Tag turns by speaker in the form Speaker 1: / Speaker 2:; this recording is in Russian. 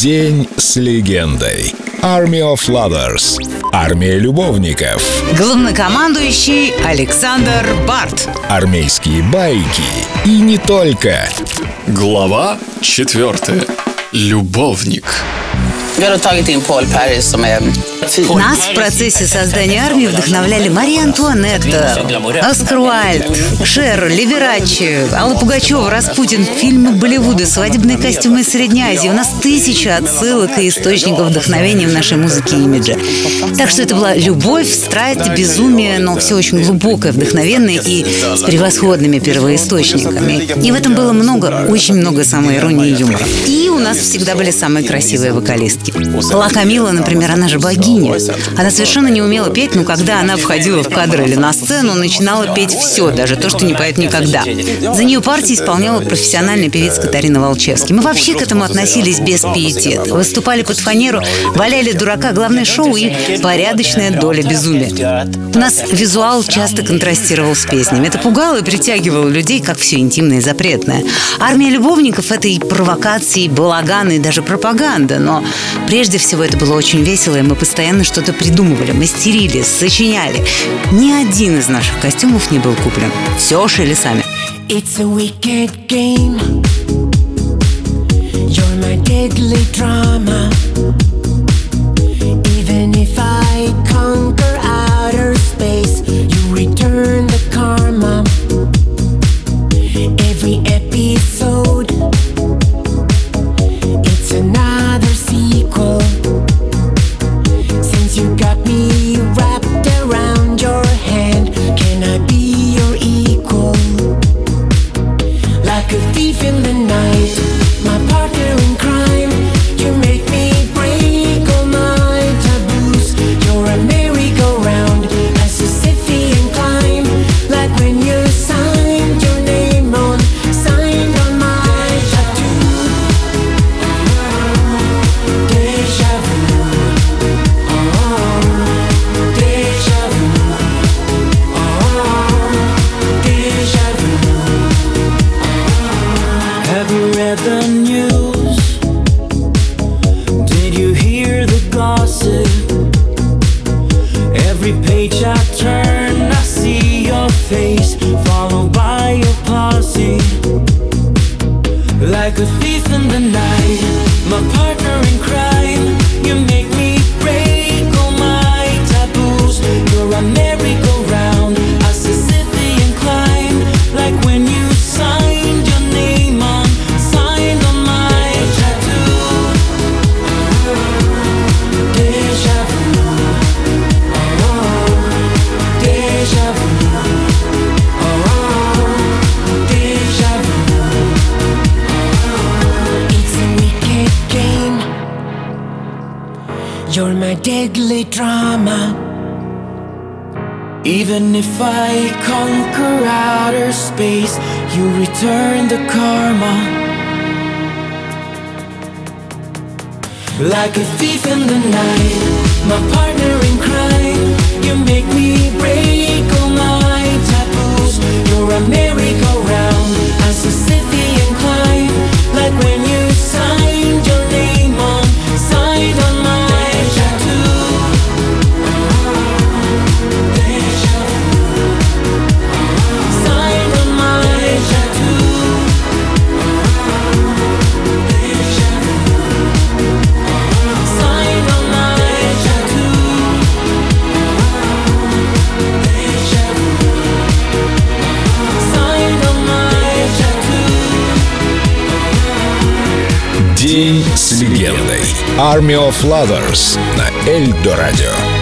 Speaker 1: День с легендой. Army of Lovers. Армия любовников.
Speaker 2: Главнокомандующий Александр Барт.
Speaker 1: Армейские байки. И не только.
Speaker 3: Глава четвертая. Любовник.
Speaker 4: Vi har då tagit in Paul Paris som är
Speaker 2: Нас в процессе создания армии вдохновляли Мария Антуанетта, Оскар Уальд, Шер, Ливерачи, Алла Пугачева, Распутин, фильмы Болливуда, свадебные костюмы из Средней Азии. У нас тысяча отсылок и источников вдохновения в нашей музыке и имидже. Так что это была любовь, страсть, безумие, но все очень глубокое, вдохновенное и с превосходными первоисточниками. И в этом было много, очень много самоиронии и юмора. И у нас всегда были самые красивые вокалистки. Ла Камила, например, она же богиня. Она совершенно не умела петь, но когда она входила в кадр или на сцену, начинала петь все, даже то, что не поет никогда. За нее партии исполняла профессиональная певица Катарина Волчевский. Мы вообще к этому относились без пиетета. Выступали под фанеру, валяли дурака, главное шоу и порядочная доля безумия. У нас визуал часто контрастировал с песнями. Это пугало и притягивало людей, как все интимное и запретное. Армия любовников — это и провокации, и балаганы, и даже пропаганда. Но прежде всего это было очень весело, и мы постоянно что-то придумывали, мастерили, сочиняли. Ни один из наших костюмов не был куплен. Все шили сами. It's a.
Speaker 5: page I turn, I see your face, followed by your posse. Like a thief in the night, You're my
Speaker 4: deadly drama.
Speaker 5: Even if I conquer outer space, you return the karma. Like a thief in the night, my
Speaker 1: День с легендой. Army of Lovers на Эльдо Радио.